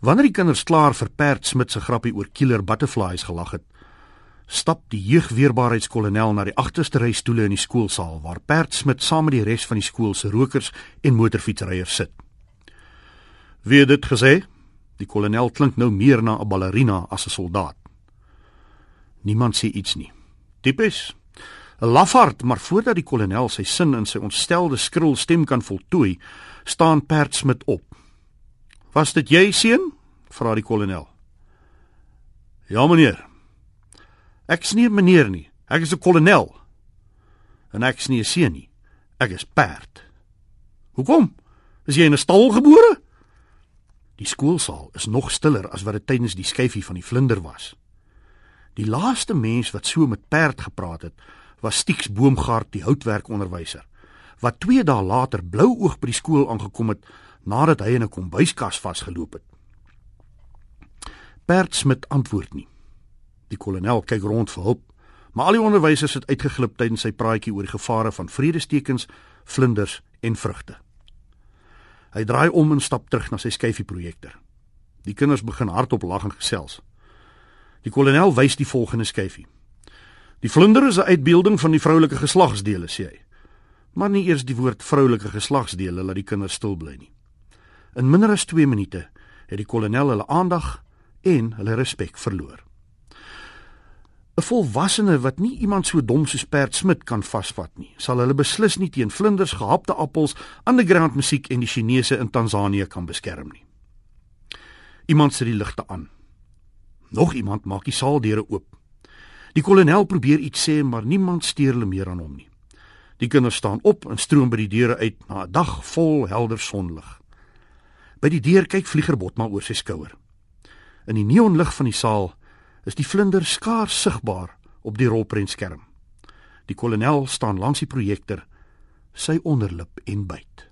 Wanneer die kinders klaar vir Perd Smit se grappie oor killer butterflies gelag het, stap die jeugweerbaarheidskolonel na die agterste ry stoele in die skoolsaal waar Perd Smit saam met die res van die skool se rokers en motorfietsryers sit. Wie het dit gesê? Die kolonel klink nou meer na 'n ballerina as 'n soldaat. Niemand sê iets nie. Tipies. 'n Lafaard, maar voordat die kolonel sy sin in sy ontstelde skril stem kan voltooi, staan Perd Smit op. "Was dit jy, seun?" vra die kolonel. "Ja, meneer." "Ek is nie 'n meneer nie. Ek is 'n kolonel." "En ek is nie 'n seun nie. Ek is Perd." "Hoekom? Is jy in 'n stal gebore?" Die skoolsaal is nog stiller as wat dit tydens die skyfie van die vlinder was. Die laaste mens wat so met Perd gepraat het, was Stieks Boomgaard, die houtwerkonderwyser, wat 2 dae later blou oog by die skool aangekom het nadat hy in 'n kombuiskas vasgeloop het. Bert Smit antwoord nie. Die kolonel kyk rond vir hulp, maar al die onderwysers het uitgeglip tydens sy praatjie oor die gevare van vredestekens, vlinders en vrugte. Hy draai om en stap terug na sy skyfie projektor. Die kinders begin hardop lag en gesels. Die kolonel wys die volgende skyfie. Die vlinder is 'n uitbeelding van die vroulike geslagsdele, sê hy. Maar nie eers die woord vroulike geslagsdele laat die kinders stil bly nie. In minder as 2 minute het die kolonel hulle aandag en hulle respek verloor. 'n Volwassene wat nie iemand so dom soos Perd Smit kan vasvat nie, sal hulle beslis nie teen vlinders, gehapte appels, underground musiek en die Chinese in Tansanië kan beskerm nie. Iemand sit die ligte aan. Nog iemand maak die saaldeure oop. Die kolonel probeer iets sê, maar niemand steur hulle meer aan hom nie. Die kinders staan op en stroom by die deure uit na 'n dag vol helder sonlig. By die deur kyk Vliegerbot maar oor sy skouer. In die neonlig van die saal is die vlinder skaars sigbaar op die rolprentskerm. Die kolonel staan langs die projektor, sy onderlip en byt.